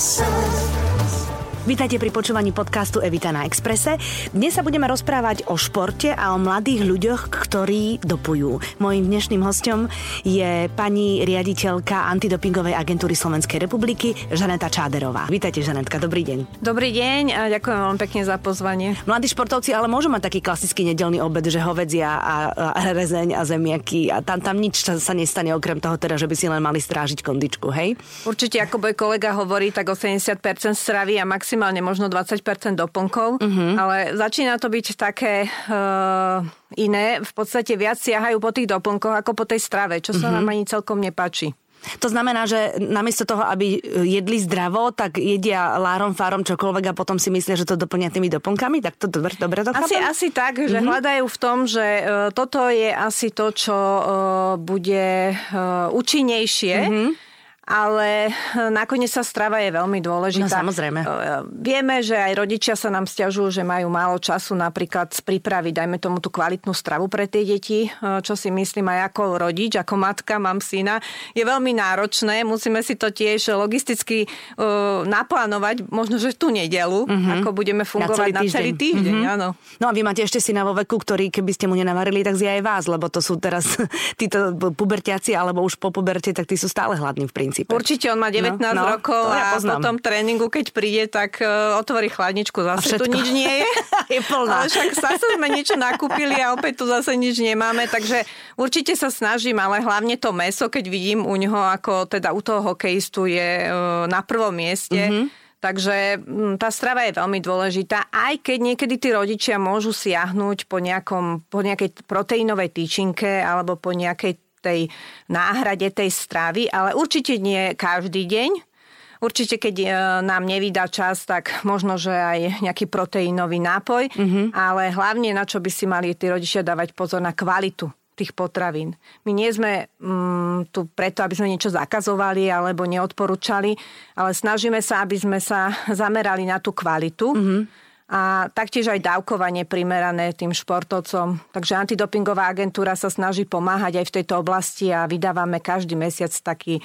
soul. Vítajte pri počúvaní podcastu Evita na Exprese. Dnes sa budeme rozprávať o športe a o mladých ľuďoch, ktorí dopujú. Mojím dnešným hostom je pani riaditeľka antidopingovej agentúry Slovenskej republiky Žaneta Čáderová. Vítajte, Žanetka, dobrý deň. Dobrý deň a ďakujem vám pekne za pozvanie. Mladí športovci ale môžu mať taký klasický nedelný obed, že hovedzia a, a rezeň a zemiaky a tam, tam nič sa nestane okrem toho teda, že by si len mali strážiť kondičku, hej? Určite, ako môj kolega hovorí, tak 80% stravy a maximálne maximálne možno 20% doplnkov, uh-huh. ale začína to byť také uh, iné. V podstate viac siahajú po tých doplnkoch ako po tej strave, čo sa uh-huh. nám ani celkom nepáči. To znamená, že namiesto toho, aby jedli zdravo, tak jedia lárom, fárom, čokoľvek a potom si myslia, že to doplňa tými doplnkami? Tak to dobre, dobre to asi, asi tak, že mm-hmm. hľadajú v tom, že uh, toto je asi to, čo uh, bude uh, účinnejšie. Mm-hmm ale nakoniec sa strava je veľmi dôležitá. No samozrejme. Vieme, že aj rodičia sa nám stiažujú, že majú málo času napríklad pripraviť, dajme tomu tú kvalitnú stravu pre tie deti, čo si myslím aj ako rodič, ako matka, mám syna. Je veľmi náročné, musíme si to tiež logisticky uh, naplánovať, možno, že tú nedelu, uh-huh. ako budeme fungovať na celý týždeň. Na celý týždeň uh-huh. áno. No a vy máte ešte syna vo veku, ktorý keby ste mu nenavarili, tak zje aj vás, lebo to sú teraz títo pubertiaci alebo už po puberte, tak tí sú stále hladní v princípe princípe. Určite, on má 19 no, no, rokov ja a po tom tréningu, keď príde, tak uh, otvorí chladničku, zase tu nič nie je. je plná. Ale však zase sme niečo nakúpili a opäť tu zase nič nemáme, takže určite sa snažím, ale hlavne to meso, keď vidím u neho, ako teda u toho hokejistu je uh, na prvom mieste, mm-hmm. Takže mm, tá strava je veľmi dôležitá, aj keď niekedy tí rodičia môžu siahnuť po, nejakom, po nejakej proteínovej tyčinke alebo po nejakej tej náhrade tej stravy, ale určite nie každý deň. Určite, keď e, nám nevydá čas, tak možno, že aj nejaký proteínový nápoj, mm-hmm. ale hlavne na čo by si mali tí rodičia dávať pozor na kvalitu tých potravín. My nie sme mm, tu preto, aby sme niečo zakazovali alebo neodporúčali, ale snažíme sa, aby sme sa zamerali na tú kvalitu. Mm-hmm a taktiež aj dávkovanie primerané tým športovcom. Takže antidopingová agentúra sa snaží pomáhať aj v tejto oblasti a vydávame každý mesiac taký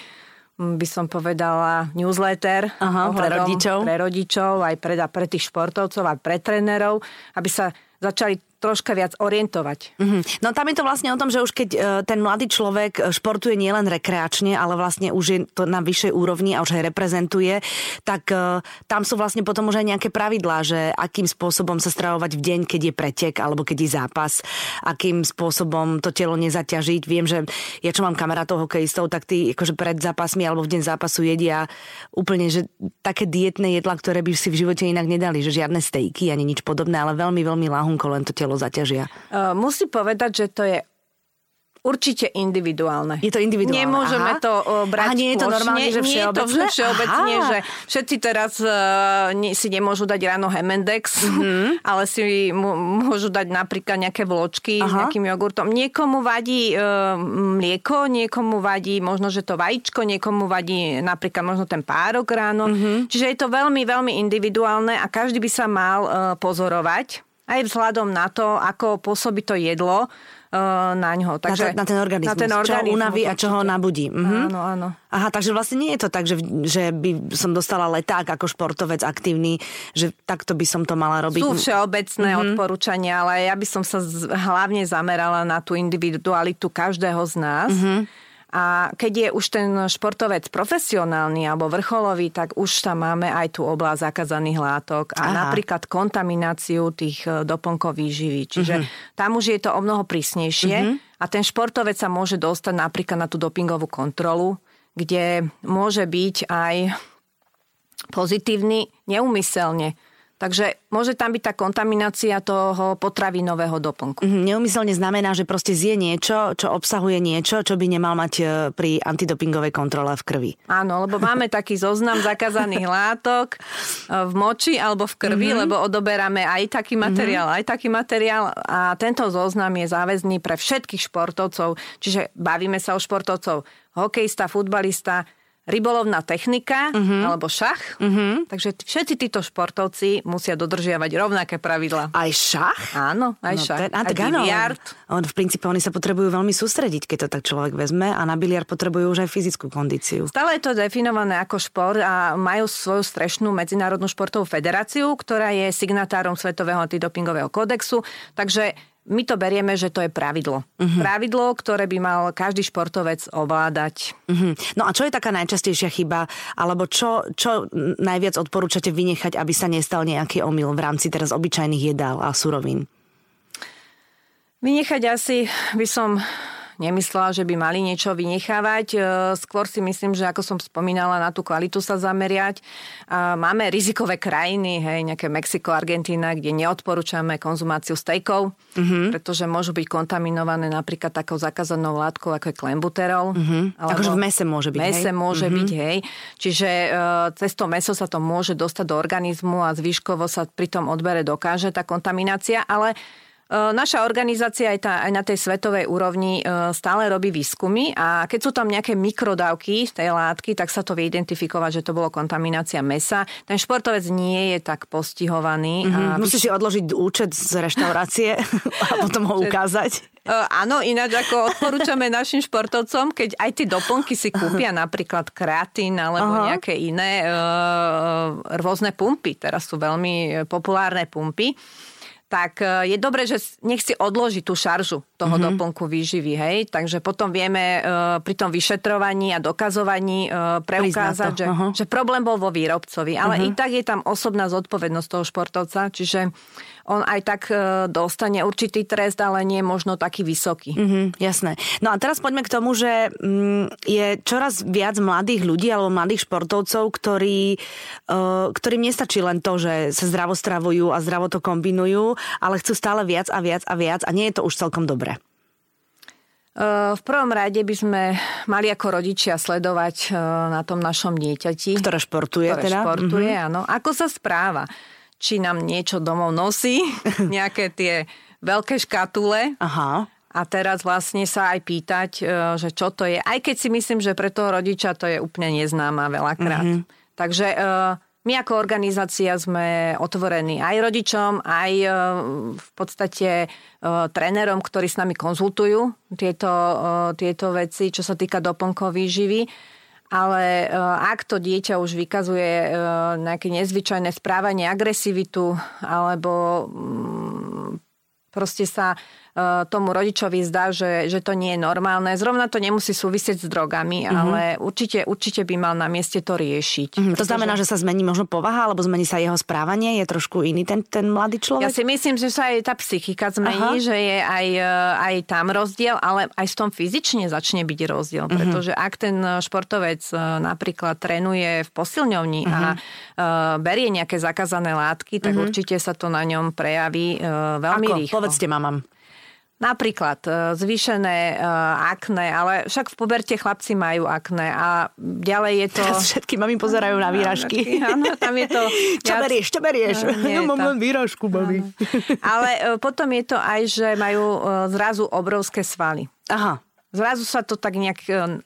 mm, by som povedala newsletter Aha, pre rodičov. pre rodičov, aj pre, pre tých športovcov, aj pre trénerov, aby sa začali troška viac orientovať. Mm-hmm. No tam je to vlastne o tom, že už keď uh, ten mladý človek e, športuje nielen rekreačne, ale vlastne už je to na vyššej úrovni a už aj reprezentuje, tak uh, tam sú vlastne potom už aj nejaké pravidlá, že akým spôsobom sa stravovať v deň, keď je pretek alebo keď je zápas, akým spôsobom to telo nezaťažiť. Viem, že ja čo mám kamarátov hokejistov, tak tí akože pred zápasmi alebo v deň zápasu jedia úplne, že také dietné jedla, ktoré by si v živote inak nedali, že žiadne stejky ani nič podobné, ale veľmi, veľmi lahunko len to telo telo zaťažia? Musím povedať, že to je Určite individuálne. Je to individuálne. Nemôžeme Aha. to uh, brať Aha, nie je to normálne, že všeobecne? Nie je to všeobecne, Aha. že všetci teraz uh, nie, si nemôžu dať ráno Hemendex, mm-hmm. ale si m- môžu dať napríklad nejaké vločky Aha. s nejakým jogurtom. Niekomu vadí uh, mlieko, niekomu vadí možno, že to vajíčko, niekomu vadí napríklad možno ten párok ráno. Mm-hmm. Čiže je to veľmi, veľmi individuálne a každý by sa mal uh, pozorovať aj vzhľadom na to, ako pôsobí to jedlo uh, na ňo. Takže, na, ten, na ten organizmus. Na ten organizmus čo unaví a čo ho nabudí. Mhm. Áno, áno. Aha, takže vlastne nie je to tak, že, že by som dostala leták ako športovec aktívny, že takto by som to mala robiť. Sú všeobecné mm-hmm. odporúčania, ale ja by som sa z, hlavne zamerala na tú individualitu každého z nás. Mm-hmm a keď je už ten športovec profesionálny alebo vrcholový, tak už tam máme aj tú oblasť zakázaných látok a Aha. napríklad kontamináciu tých e, doplnkov výživy. Čiže uh-huh. tam už je to o mnoho prísnejšie uh-huh. a ten športovec sa môže dostať napríklad na tú dopingovú kontrolu, kde môže byť aj pozitívny neumyselne Takže môže tam byť tá kontaminácia toho potravinového doplnku. Mm, neumyselne znamená, že proste zje niečo, čo obsahuje niečo, čo by nemal mať e, pri antidopingovej kontrole v krvi. Áno, lebo máme taký zoznam zakázaných látok e, v moči alebo v krvi, mm-hmm. lebo odoberáme aj taký materiál, mm-hmm. aj taký materiál a tento zoznam je záväzný pre všetkých športovcov. Čiže bavíme sa o športovcov hokejista, futbalista, rybolovná technika uh-huh. alebo šach. Uh-huh. Takže všetci títo športovci musia dodržiavať rovnaké pravidla. Aj šach? Áno, aj no, šach. Ten, a tak áno, on, v princípe oni sa potrebujú veľmi sústrediť, keď to tak človek vezme a na biliard potrebujú už aj fyzickú kondíciu. Stále je to definované ako šport a majú svoju strešnú medzinárodnú športovú federáciu, ktorá je signatárom Svetového antidopingového kódexu. Takže my to berieme, že to je pravidlo. Uh-huh. Pravidlo, ktoré by mal každý športovec ovládať. Uh-huh. No a čo je taká najčastejšia chyba, alebo čo, čo najviac odporúčate vynechať, aby sa nestal nejaký omyl v rámci teraz obyčajných jedál a surovín? Vynechať asi by som nemyslela, že by mali niečo vynechávať. E, skôr si myslím, že ako som spomínala, na tú kvalitu sa zameriať. Máme rizikové krajiny, hej, nejaké Mexiko, Argentína, kde neodporúčame konzumáciu stejkov, mm-hmm. pretože môžu byť kontaminované napríklad takou zakázanou látkou, ako je klembuterol. Mm-hmm. Akože v mese môže byť, mese hej? môže mm-hmm. byť, hej. Čiže e, cez to meso sa to môže dostať do organizmu a zvyškovo sa pri tom odbere dokáže tá kontaminácia, ale naša organizácia aj, tá, aj na tej svetovej úrovni e, stále robí výskumy a keď sú tam nejaké mikrodávky z tej látky, tak sa to vie identifikovať, že to bolo kontaminácia mesa. Ten športovec nie je tak postihovaný. Mm-hmm. A... Musí si odložiť účet z reštaurácie a potom ho ukázať. Uh, áno, ináč ako odporúčame našim športovcom, keď aj tie doplnky si kúpia, napríklad kreatín alebo Aha. nejaké iné uh, rôzne pumpy. Teraz sú veľmi populárne pumpy tak e, je dobré, že nech si odloží tú šaržu toho mm-hmm. doplnku výživy, hej. Takže potom vieme uh, pri tom vyšetrovaní a dokazovaní uh, preukázať, že, že problém bol vo výrobcovi. Ale mm-hmm. i tak je tam osobná zodpovednosť toho športovca, čiže on aj tak e, dostane určitý trest, ale nie možno taký vysoký. Mm-hmm, jasné. No a teraz poďme k tomu, že mm, je čoraz viac mladých ľudí alebo mladých športovcov, ktorí, uh, ktorým nestačí len to, že sa zdravo stravujú a zdravo to kombinujú, ale chcú stále viac a viac a viac a nie je to už celkom dobré. V prvom rade by sme mali ako rodičia sledovať na tom našom dieťati. Ktoré športuje ktoré teda? športuje, mm-hmm. áno. Ako sa správa či nám niečo domov nosí, nejaké tie veľké škatule. Aha. A teraz vlastne sa aj pýtať, e, že čo to je. Aj keď si myslím, že pre toho rodiča to je úplne neznáma veľakrát. Mm-hmm. Takže e, my ako organizácia sme otvorení aj rodičom, aj e, v podstate trénerom, ktorí s nami konzultujú tieto, tieto veci, čo sa týka doplnkov výživy ale e, ak to dieťa už vykazuje e, nejaké nezvyčajné správanie, agresivitu alebo mm, proste sa E, tomu rodičovi zdá, že, že to nie je normálne. Zrovna to nemusí súvisieť s drogami, mm-hmm. ale určite, určite by mal na mieste to riešiť. Mm-hmm. To znamená, že sa zmení možno povaha, alebo zmení sa jeho správanie? Je trošku iný ten, ten mladý človek? Ja si myslím, že sa aj tá psychika zmení, Aha. že je aj, e, aj tam rozdiel, ale aj v tom fyzične začne byť rozdiel. Mm-hmm. Pretože ak ten športovec e, napríklad trénuje v posilňovni mm-hmm. a uh, berie nejaké zakázané látky, tak mm-hmm. určite sa to na ňom prejaví uh, veľmi Ako? rýchlo. Povedzte mamám. Napríklad e, zvýšené uh, akné, ale však v poberte chlapci majú akné a ďalej je to... Teraz všetky mami pozerajú na výražky. Áno, tam je to... Čo berieš, čo berieš? No, ja mám len výražku, mami. Ale uh, potom je to aj, že majú zrazu obrovské svaly. Aha. Zrazu sa to tak nejak,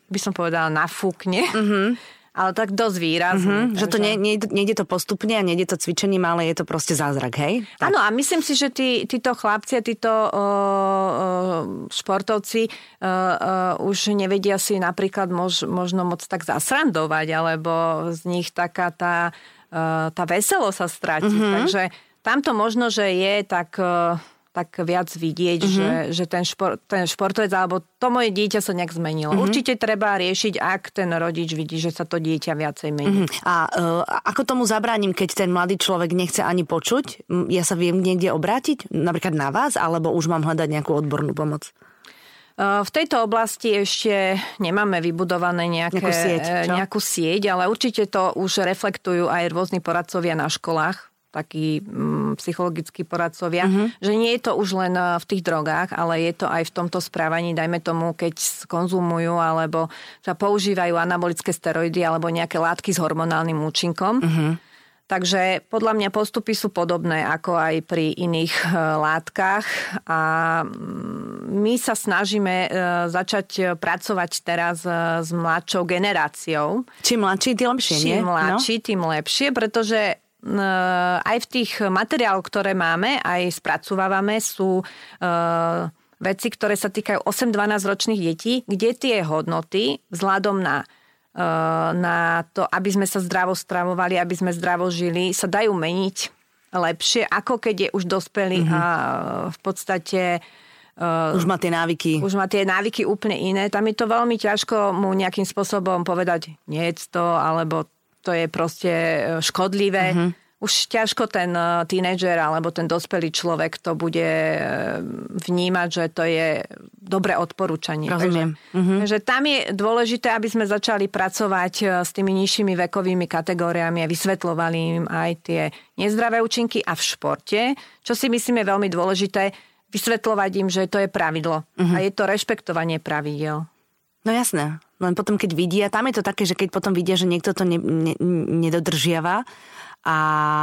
by som povedala, nafúkne. Uh-huh ale tak dosť výrazne. Mm-hmm, takže... Že to nie, nie, nejde to postupne a nejde to cvičením, ale je to proste zázrak, hej? Áno a myslím si, že tí, títo chlapci a títo uh, uh, športovci uh, uh, už nevedia si napríklad mož, možno moc tak zasrandovať, alebo z nich taká tá, uh, tá veselo sa stráti. Mm-hmm. Takže tamto možno, že je tak... Uh, tak viac vidieť, mm-hmm. že, že ten, šport, ten športovec alebo to moje dieťa sa nejak zmenilo. Mm-hmm. Určite treba riešiť, ak ten rodič vidí, že sa to dieťa viacej mení. Mm-hmm. A uh, ako tomu zabránim, keď ten mladý človek nechce ani počuť? Ja sa viem niekde obrátiť? Napríklad na vás? Alebo už mám hľadať nejakú odbornú pomoc? V tejto oblasti ešte nemáme vybudované nejaké, nejakú, sieť, nejakú sieť, ale určite to už reflektujú aj rôzni poradcovia na školách takí mm, psychologickí poradcovia, uh-huh. že nie je to už len eh, v tých drogách, ale je to aj v tomto správaní, dajme tomu, keď konzumujú alebo sa používajú anabolické steroidy alebo nejaké látky s hormonálnym účinkom. Uh-huh Takže podľa mňa postupy sú podobné ako aj pri iných e, látkach a mm, my sa snažíme e, začať pracovať teraz s mladšou generáciou. Čím mladší, tým lepšie, Čím nie? mladší, no? tým lepšie, pretože aj v tých materiáloch, ktoré máme, aj spracovávame, sú veci, ktoré sa týkajú 8-12 ročných detí, kde tie hodnoty vzhľadom na Eh, na to, aby sme sa zdravo stravovali, aby sme zdravo žili, sa dajú meniť lepšie, ako keď je už dospelý mm-hmm. a v podstate už má tie návyky. Už má tie návyky úplne iné. Tam je to veľmi ťažko mu nejakým spôsobom povedať, nie to, alebo to je proste škodlivé. Uh-huh už ťažko ten eh, tínedžer alebo ten dospelý človek to bude eh, vnímať, že to je dobré odporúčanie. Rozumiem. Takže, mm-hmm. takže tam je dôležité, aby sme začali pracovať s tými nižšími vekovými kategóriami a vysvetlovali im aj tie nezdravé účinky a v športe, čo si myslím je veľmi dôležité, vysvetľovať im, že to je pravidlo mm-hmm. a je to rešpektovanie pravidel. No jasné, len potom keď vidia, tam je to také, že keď potom vidia, že niekto to ne, ne, nedodržiava, a,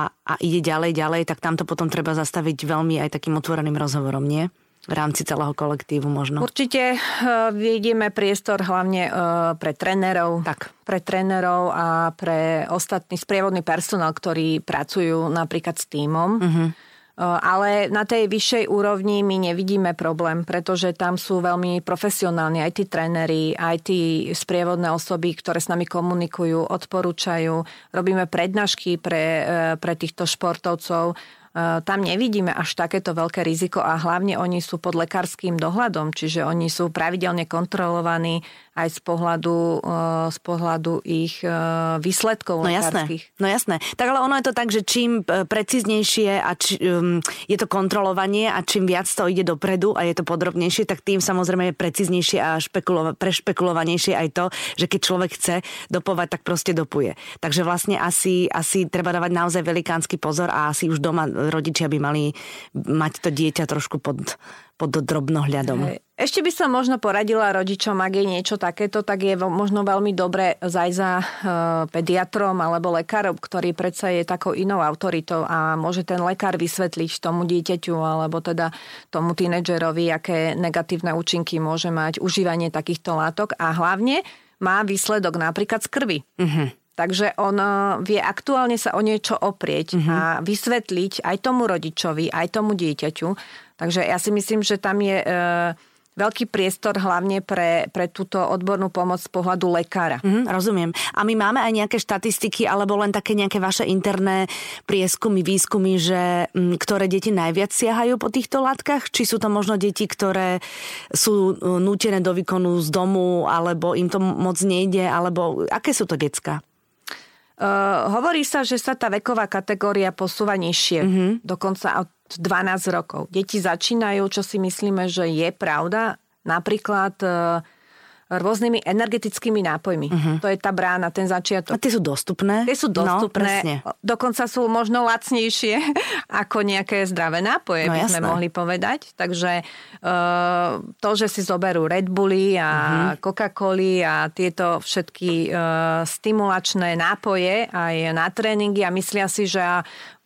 a ide ďalej, ďalej, tak tamto potom treba zastaviť veľmi aj takým otvoreným rozhovorom, nie? v rámci celého kolektívu možno. Určite uh, vidíme priestor hlavne uh, pre trénerov, tak. pre trénerov a pre ostatný sprievodný personál, ktorí pracujú napríklad s týmom. Uh-huh ale na tej vyššej úrovni my nevidíme problém, pretože tam sú veľmi profesionálni aj tí tréneri, aj tí sprievodné osoby, ktoré s nami komunikujú, odporúčajú. Robíme prednášky pre, e, pre týchto športovcov tam nevidíme až takéto veľké riziko a hlavne oni sú pod lekárským dohľadom, čiže oni sú pravidelne kontrolovaní aj z pohľadu, e, z pohľadu ich e, výsledkov no lekárskych. Jasné, no jasné. Tak ale ono je to tak, že čím preciznejšie a či, um, je to kontrolovanie a čím viac to ide dopredu a je to podrobnejšie, tak tým samozrejme je preciznejšie a špekulova- prešpekulovanejšie aj to, že keď človek chce dopovať, tak proste dopuje. Takže vlastne asi, asi treba dávať naozaj velikánsky pozor a asi už doma rodičia by mali mať to dieťa trošku pod, pod drobnohľadom. Ešte by som možno poradila rodičom, ak je niečo takéto, tak je možno veľmi dobre zaj za e, pediatrom alebo lekárom, ktorý predsa je takou inou autoritou a môže ten lekár vysvetliť tomu dieťaťu alebo teda tomu tínedžerovi, aké negatívne účinky môže mať užívanie takýchto látok a hlavne má výsledok napríklad z krvi. Uh-huh. Takže on eh, vie aktuálne sa o niečo oprieť mm-hmm. a vysvetliť aj tomu rodičovi, aj tomu dieťaťu. Takže ja si myslím, že tam je e, veľký priestor hlavne pre, pre túto odbornú pomoc z pohľadu lekára. Mm, rozumiem. A my máme aj nejaké štatistiky alebo len také nejaké vaše interné prieskumy, výskumy, že m, mm, ktoré deti najviac siahajú po týchto látkach? Či sú to možno deti, ktoré sú eh, nútené do výkonu z domu, alebo im to moc nejde, alebo aké sú to decka? Uh, hovorí sa, že sa tá veková kategória posúva nižšie, mm-hmm. dokonca od 12 rokov. Deti začínajú, čo si myslíme, že je pravda. Napríklad uh, rôznymi energetickými nápojmi. Uh-huh. To je tá brána, ten začiatok. A tie sú dostupné? Tie sú no, dostupné. No, dokonca sú možno lacnejšie ako nejaké zdravé nápoje, no, by sme mohli povedať. Takže uh, to, že si zoberú Red Bulli a uh-huh. Coca-Coli a tieto všetky uh, stimulačné nápoje aj na tréningy a myslia si, že,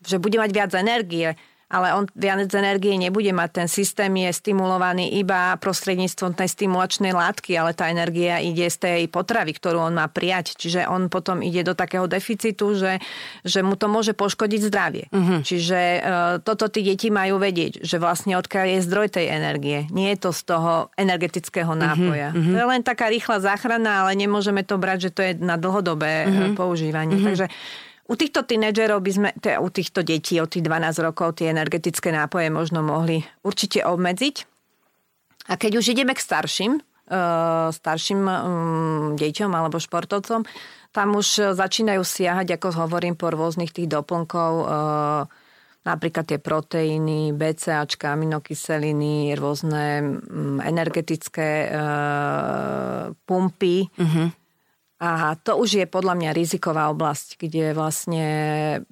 že bude mať viac energie ale on viac energie nebude mať. Ten systém je stimulovaný iba prostredníctvom tej stimulačnej látky, ale tá energia ide z tej potravy, ktorú on má prijať. Čiže on potom ide do takého deficitu, že, že mu to môže poškodiť zdravie. Uh-huh. Čiže e, toto tí deti majú vedieť, že vlastne odkiaľ je zdroj tej energie. Nie je to z toho energetického mhm, nápoja. Uh-huh. To je len taká rýchla záchrana, ale nemôžeme to brať, že to je na dlhodobé uh-huh. používanie. Uh-huh. Takže u týchto tínedžerov by sme, teda u týchto detí od tých 12 rokov tie energetické nápoje možno mohli určite obmedziť. A keď už ideme k starším, uh, starším um, deťom alebo športovcom, tam už začínajú siahať, ako hovorím, po rôznych tých doplnkov, uh, napríklad tie proteíny, BCAčka, aminokyseliny, rôzne um, energetické pumpy, uh-huh. A to už je podľa mňa riziková oblasť, kde vlastne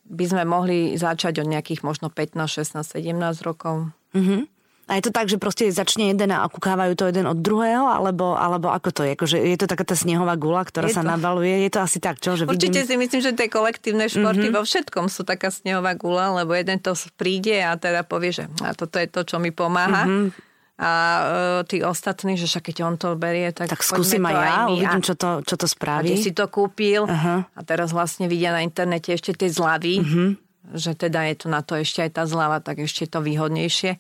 by sme mohli začať od nejakých možno 15, 16, 17 rokov. Mm-hmm. A je to tak, že proste začne jeden a kúkávajú to jeden od druhého, alebo, alebo ako to je? Akože je to taká tá snehová gula, ktorá Je sa to. nabaluje? Je to asi tak, čo? Že Určite vidím... si myslím, že tie kolektívne športy Mhm. mm-hmm. vo všetkom sú taká snehová gula, lebo jeden to príde a teda povie, že a toto je to, čo mi pomáha. Mhm. Mm-hmm. A e, tí ostatní, že však keď on to berie, tak Tak skúsim aj ja, my. uvidím, čo to, čo to a spraví. kde si to kúpil. Aha. A teraz vlastne vidia na internete ešte tie zľavy, mm-hmm. že teda je tu na to ešte aj tá zľava, tak ešte je to výhodnejšie.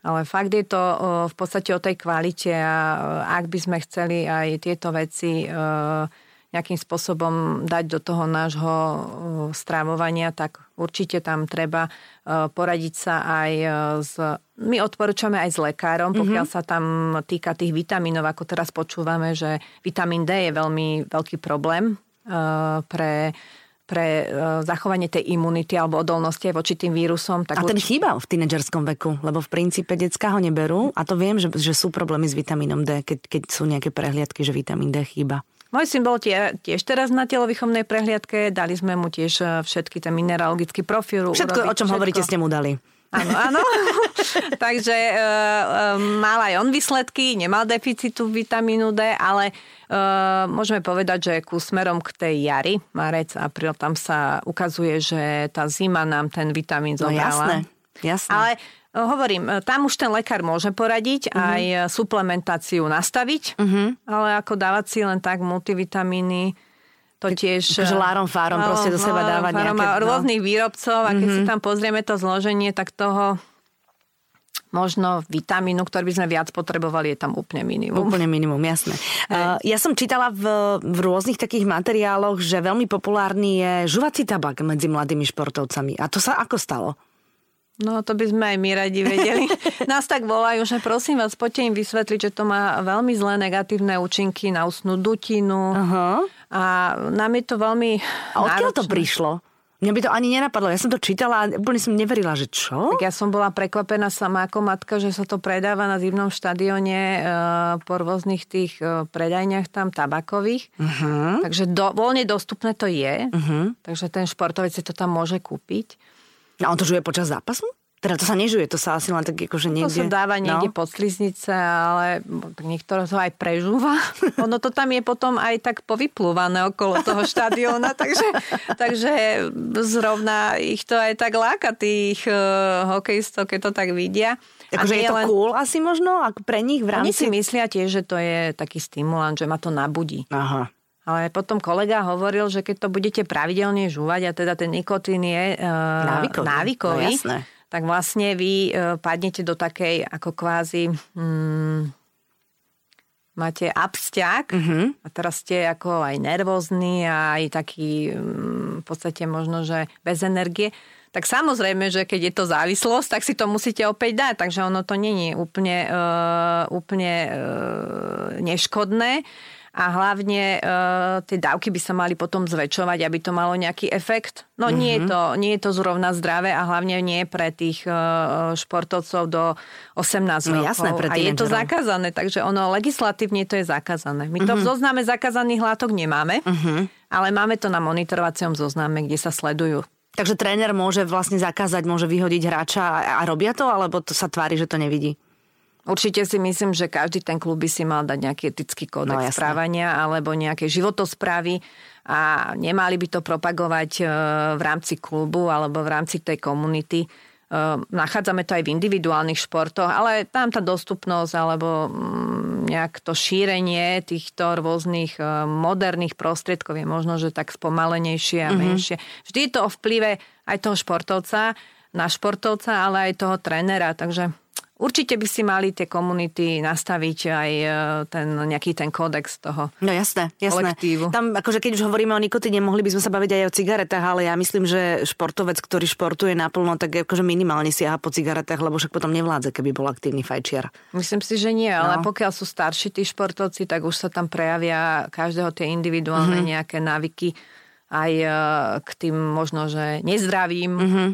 Ale fakt je to o, v podstate o tej kvalite a e, ak by sme chceli aj tieto veci e, nejakým spôsobom dať do toho nášho e, stravovania, tak určite tam treba e, poradiť sa aj e, s... My odporúčame aj s lekárom, pokiaľ mm-hmm. sa tam týka tých vitamínov, ako teraz počúvame, že vitamín D je veľmi veľký problém pre pre zachovanie tej imunity alebo odolnosti aj voči tým vírusom. Tak A ten určite- chýba v tínedžerskom veku, lebo v princípe decka ho neberú a to viem, že, že sú problémy s vitamínom D, keď, keď sú nejaké prehliadky, že vitamín D chýba. Môj syn bol tie, tiež teraz na telovýchovnej prehliadke, dali sme mu tiež e, všetky ten mineralogický profil. Všetko, urobiť, o čom všetko. hovoríte, ste mu dali. Áno, áno. Takže e, e, mal aj on výsledky, nemal deficitu vitamínu D, ale e, môžeme povedať, že ku smerom k tej jari, marec, apríl, tam sa ukazuje, že tá zima nám ten vitamín No zobrala. jasné, jasné. Ale hovorím, e, tam už ten lekár môže poradiť, Mhm. aj e, suplementáciu nastaviť, ale ako dávať si len tak multivitamíny, to tiež... akože e, lárom fárom proste do seba dávať fárom nejaké, a no. rôznych výrobcov a keď si tam pozrieme to zloženie, tak toho možno vitamínu, ktorý by sme viac potrebovali, je tam úplne minimum. Úplne minimum, jasné. Uh, ja som čítala v, v rôznych takých materiáloch, že veľmi populárny je žuvací tabak medzi mladými športovcami. A to sa ako stalo? No to by sme aj my radi vedeli. Nás tak volajú, že prosím vás, poďte im vysvetliť, že to má veľmi zlé negatívne účinky na ústnu dutinu. Aha. A nám je to veľmi A odkiaľ to náročné. prišlo? Mňa by to ani nenapadlo. Ja som to čítala a úplne som neverila, že čo? Tak ja som bola prekvapená sama ako matka, že sa to predáva na zimnom štadióne e, po rôznych tých e, predajniach tam tabakových. Uh-huh. Takže do, voľne dostupné to je. Uh-huh. Takže ten športovec si to tam môže kúpiť. A on to žuje počas zápasu? Teda to sa nežuje, to sa asi len tak akože To niekde... sa dáva niekde no. pod sliznice, ale niektoré to aj prežúva. ono to tam je potom aj tak povyplúvané okolo toho štadióna, takže, takže zrovna ich to aj tak láka tých uh, hokejistov, keď to tak vidia. Nie je to len- cool asi možno ako pre nich v Oni si rámci... myslia tiež, že to je taký stimulant, že ma to nabudí. Aha. Ale potom kolega hovoril, že keď to budete pravidelne žúvať, a teda ten nikotín je uh, Návykový. návykový No jasné. tak vlastne vy uh, padnete do takej ako kvázi... Hmm, máte absťak Mhm. a teraz ste ako aj nervózny a aj taký mm, v podstate možno, že bez energie. Tak samozrejme, že keď je to závislosť, tak si to musíte opäť dať. Takže ono to je úplne, uh, úplne uh, neškodné. A hlavne uh, tie dávky by sa mali potom zväčšovať, aby to malo nejaký efekt. No mm-hmm. nie, je to, nie je to zrovna zdravé a hlavne nie pre tých uh, športovcov do 18 No rokov. jasné, pre a je to zakázané, takže ono legislatívne to je zakázané. My to v zozname zakázaných látok nemáme, ale máme to na monitorovacom zozname, kde sa sledujú. Takže tréner môže vlastne zakázať, môže vyhodiť hráča a robia to, alebo to sa tvári, že to nevidí? Určite si myslím, že každý ten klub by si mal dať nejaký etický kódex No, správania alebo nejaké životosprávy a nemali by to propagovať e, v rámci klubu alebo v rámci tej komunity. E, Nachádzame to aj v individuálnych športoch, ale tam tá dostupnosť alebo mm, nejak to šírenie týchto rôznych e, moderných prostriedkov je možno, že tak spomalenejšie a menšie. Vždy je to o vplyve aj toho športovca, na športovca, ale aj toho trénera, takže Určite by si mali tie komunity nastaviť aj e, ten nejaký ten kódex toho. No jasné, jasné. Kolektívu. Tam, akože keď už hovoríme o nikotíne, mohli by sme sa baviť aj o cigaretách, ale ja myslím, že športovec, ktorý športuje naplno, tak akože minimálne siaha po cigaretách, lebo však potom nevládze, keby bol aktívny fajčiar. Myslím si, že nie, ale No. pokiaľ sú starší tí športovci, tak už sa tam prejavia každého tie individuálne mm-hmm. nejaké návyky aj e, k tým možno, že nezdravým, mm-hmm.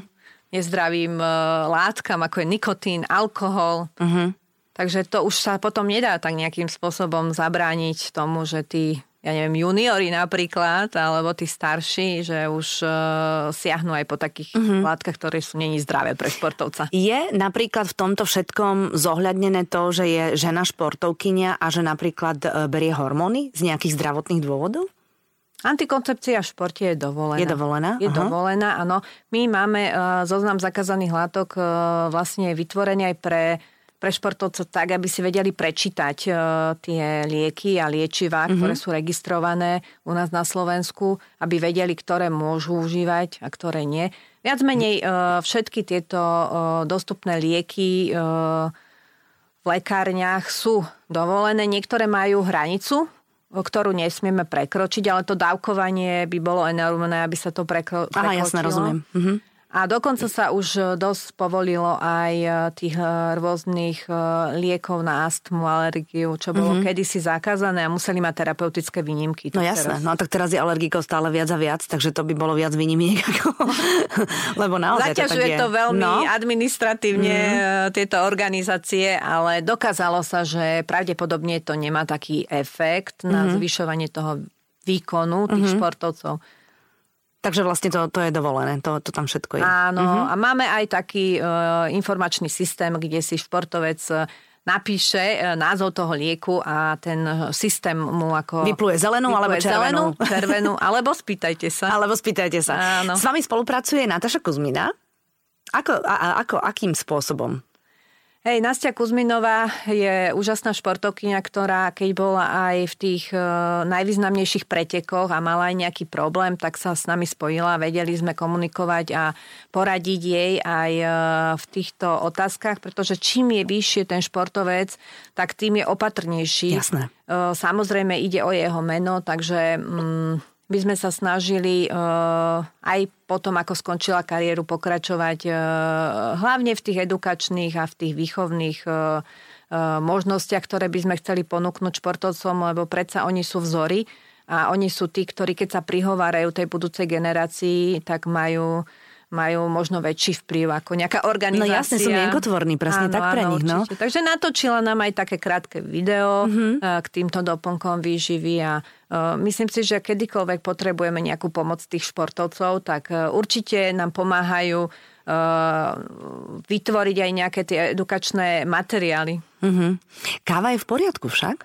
Nezdravým e, látkam, ako je nikotín, alkohol. Uh-huh. Takže to už sa potom nedá tak nejakým spôsobom zabrániť tomu, že tí ja neviem, juniori napríklad, alebo tí starší, že už uh, siahnu aj po takých mm-hmm. látkach, ktoré sú není zdravé pre športovca. Je napríklad v tomto všetkom zohľadnené to, že je žena športovkynia a že napríklad e, berie hormóny z nejakých zdravotných dôvodov? Antikoncepcia v športe je dovolená. Je dovolená? Je Aha. dovolená, áno. My máme uh, zoznam zakázaných látok uh, vlastne vytvorený aj pre pre športovcov tak, aby si vedeli prečítať uh, tie lieky a liečivá, mm-hmm. ktoré sú registrované u nás na Slovensku, aby vedeli, ktoré môžu užívať a ktoré nie. Viac menej uh, všetky tieto uh, dostupné lieky uh, v lekárniach sú dovolené. Niektoré majú hranicu, ktorú nesmieme prekročiť, ale to dávkovanie by bolo enormné, aby sa to prekro- prekročilo. Aha, jasne, rozumiem. Mhm. A dokonca sa už e, dosť povolilo aj e, tých e, rôznych liekov na astmu, alergiu, čo bolo mm-hmm. kedysi zakázané a museli mať terapeutické výnimky. No jasné, teraz... no tak teraz je alergikov stále viac a viac, takže to by bolo viac výnimiek. Ako... Lebo naozaj Zaťažuje to, to veľmi no? administratívne mm-hmm. tieto organizácie, ale dokázalo sa, že pravdepodobne to nemá taký efekt na mm-hmm. zvyšovanie toho výkonu tých mm-hmm. športovcov. Takže vlastne to, to je dovolené, to, to tam všetko je. Áno, uh-huh. a máme aj taký uh, informačný systém, kde si športovec e, napíše e, názov toho lieku a ten systém mu ako... Vypluje zelenú vypluje alebo červenú. Zelenú, červenú, alebo spýtajte sa. Alebo spýtajte sa. Áno. S vami spolupracuje Nataša Kuzmina? Ako, a, a, ako, akým spôsobom? Hej, Nastia Kuzminová je úžasná športovkyňa, ktorá keď bola aj v tých uh, najvýznamnejších pretekoch a mala aj nejaký problém, tak sa s nami spojila. Vedeli sme komunikovať a poradiť jej aj uh, v týchto otázkach, pretože čím je vyššie ten športovec, tak tým je opatrnejší. Jasné. Uh, samozrejme ide o jeho meno, takže... Um, by sme sa snažili uh, aj potom, ako skončila kariéru, pokračovať uh, hlavne v tých edukačných a v tých výchovných uh, uh, možnostiach, ktoré by sme chceli ponúknuť športovcom, lebo predsa oni sú vzory a oni sú tí, ktorí keď sa prihovárajú tej budúcej generácii, tak majú majú možno väčší vplyv ako nejaká organizácia. No jasne, sú mienkotvorní, presne áno, tak pre áno, nich. No. Takže natočila nám aj také krátke video mm-hmm. k týmto doplnkom výživy a uh, myslím si, že kedykoľvek potrebujeme nejakú pomoc tých športovcov, tak uh, určite nám pomáhajú vytvoriť aj nejaké tie edukačné materiály. Mm-hmm. Káva je v poriadku však?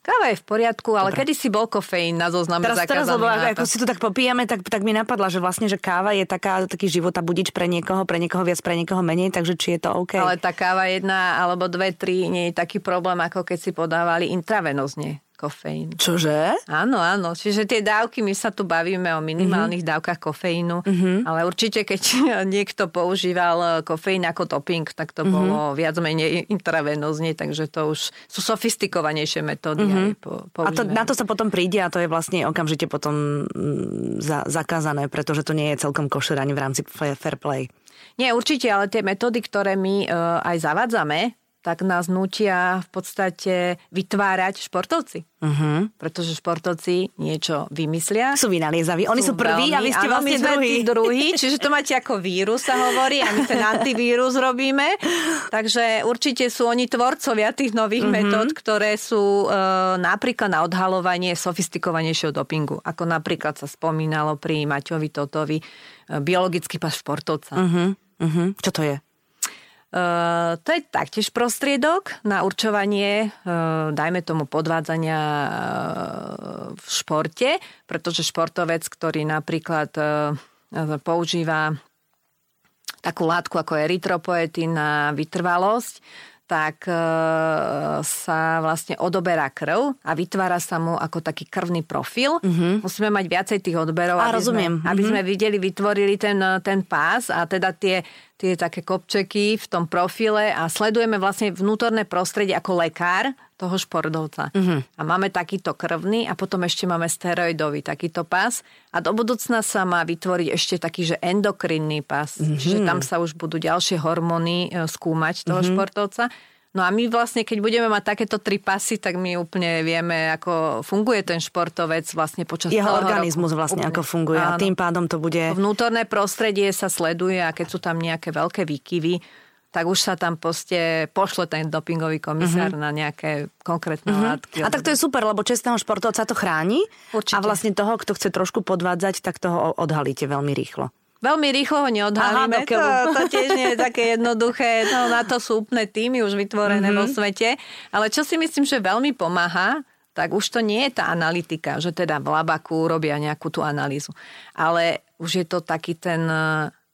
Káva je v poriadku, ale kedy si bol kofeín na zozname teraz, teraz, lebo ako si tu tak popíjame, tak, tak mi napadla, že vlastne, že káva je taká, taký života budič pre niekoho, pre niekoho viac, pre niekoho menej, takže či je to OK. Ale tá káva jedna alebo dve, tri nie je taký problém, ako keď si podávali intravenozne kofeín. Čože? Áno, áno. Čiže tie dávky, my sa tu bavíme o minimálnych mm-hmm. dávkach kofeínu, mm-hmm. ale určite keď niekto používal kofeín ako topping, tak to mm-hmm. bolo viac menej intravenózne, takže to už sú sofistikovanejšie metódy. Mm-hmm. Aj po, a to, na to sa potom príde a to je vlastne okamžite potom mm, za, zakázané, pretože to nie je celkom košeraň v rámci fair play. Nie, určite, ale tie metódy, ktoré my uh, aj zavádzame, tak nás nutia v podstate vytvárať športovci. Uh-huh. Pretože športovci niečo vymyslia. Sú vynaliezaví. Oni sú, sú prví veľmi, a vy ste vlastne druhí. druhý. Čiže to máte ako vírus, sa hovorí, a my ten antivírus robíme. Takže určite sú oni tvorcovia tých nových uh-huh. metód, ktoré sú e, napríklad na odhalovanie sofistikovanejšieho dopingu. Ako napríklad sa spomínalo pri Maťovi Totovi e, biologický pas športovca. Uh-huh. Uh-huh. Čo to je? Uh, to je taktiež prostriedok na určovanie, uh, dajme tomu, podvádzania uh, v športe, pretože športovec, ktorý napríklad používa takú látku ako erytropoetín na vytrvalosť, tak e, sa vlastne odoberá krv a vytvára sa mu ako taký krvný profil. Uh-huh. Musíme mať viacej tých odberov, a, aby, rozumiem. Sme, aby uh-huh. sme videli, vytvorili ten, ten pás a teda tie, tie také kopčeky v tom profile a sledujeme vlastne vnútorné prostredie ako lekár toho športovca. Uh-huh. A máme takýto krvný a potom ešte máme steroidový takýto pás a do budúcna sa má vytvoriť ešte taký, že endokrinný pás. Uh-huh. Čiže tam sa už budú ďalšie hormóny e, skúmať toho uh-huh. športovca. No a my vlastne, keď budeme mať takéto tri pasy, tak my úplne vieme, ako funguje ten športovec vlastne počas Jeho organizmus roku. vlastne ako funguje Áno. a tým pádom to bude... Vnútorné prostredie sa sleduje a keď sú tam nejaké veľké výkyvy, tak už sa tam poste pošle ten dopingový komisár uh-huh. na nejaké konkrétne uh-huh. látky. A tak to je super, lebo čestného športovca to chráni Určite. a vlastne toho, kto chce trošku podvádzať, tak toho odhalíte veľmi rýchlo. Veľmi rýchlo ho neodhalíme, Aha, to, to tiež nie je také jednoduché, no, na to sú úplné týmy už vytvorené mm-hmm. vo svete, ale čo si myslím, že veľmi pomáha, tak už to nie je tá analytika, že teda v labaku robia nejakú tú analýzu, ale už je to taký ten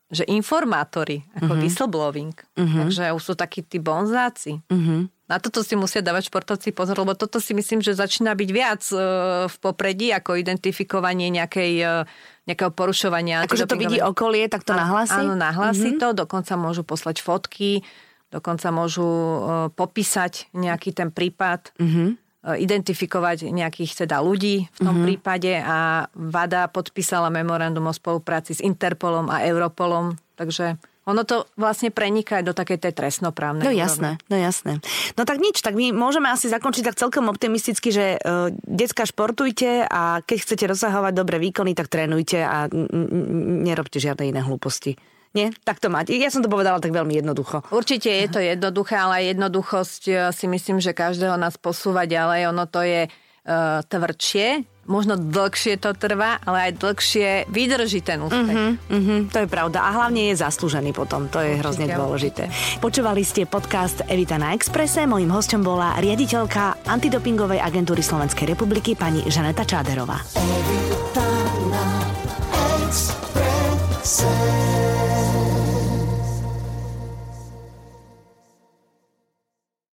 že informátori, ako uh-huh. whistleblowing, uh-huh. takže už sú takí tí bonzáci. Uh-huh. Na toto si musia dávať športovci pozor, lebo toto si myslím, že začína byť viac uh, v popredí ako identifikovanie nejakej, uh, nejakého porušovania. Akože to vidí okolie, tak to nahlási? Áno, nahlási uh-huh. to, dokonca môžu poslať fotky, dokonca môžu uh, popísať nejaký ten prípad. Uh-huh identifikovať nejakých teda ľudí v tom mm-hmm. prípade a VADA podpísala memorandum o spolupráci s Interpolom a Europolom, takže ono to vlastne preniká do takej tej trestnoprávnej. No jasné, no jasné. No tak nič, tak my môžeme asi zakončiť tak celkom optimisticky, že uh, decka športujte a keď chcete dosahovať dobré výkony, tak trénujte a n- n- nerobte žiadne iné hlúposti. Nie? Tak to máte. Ja som to povedala tak veľmi jednoducho. Určite je to jednoduché, ale jednoduchosť e, si myslím, že každého nás posúva ďalej. Ono to je uh, tvrdšie, možno dlhšie to trvá, ale aj dlhšie vydrží ten úspech. Uh-huh, uh-huh, to je pravda a hlavne je zaslúžený potom, to je Určite. hrozne dôležité. Počúvali ste podcast Evita na Exprese, mojím hostom bola riaditeľka antidopingovej agentúry Slovenskej republiky pani Žaneta Čáderová. Evita na Exprese.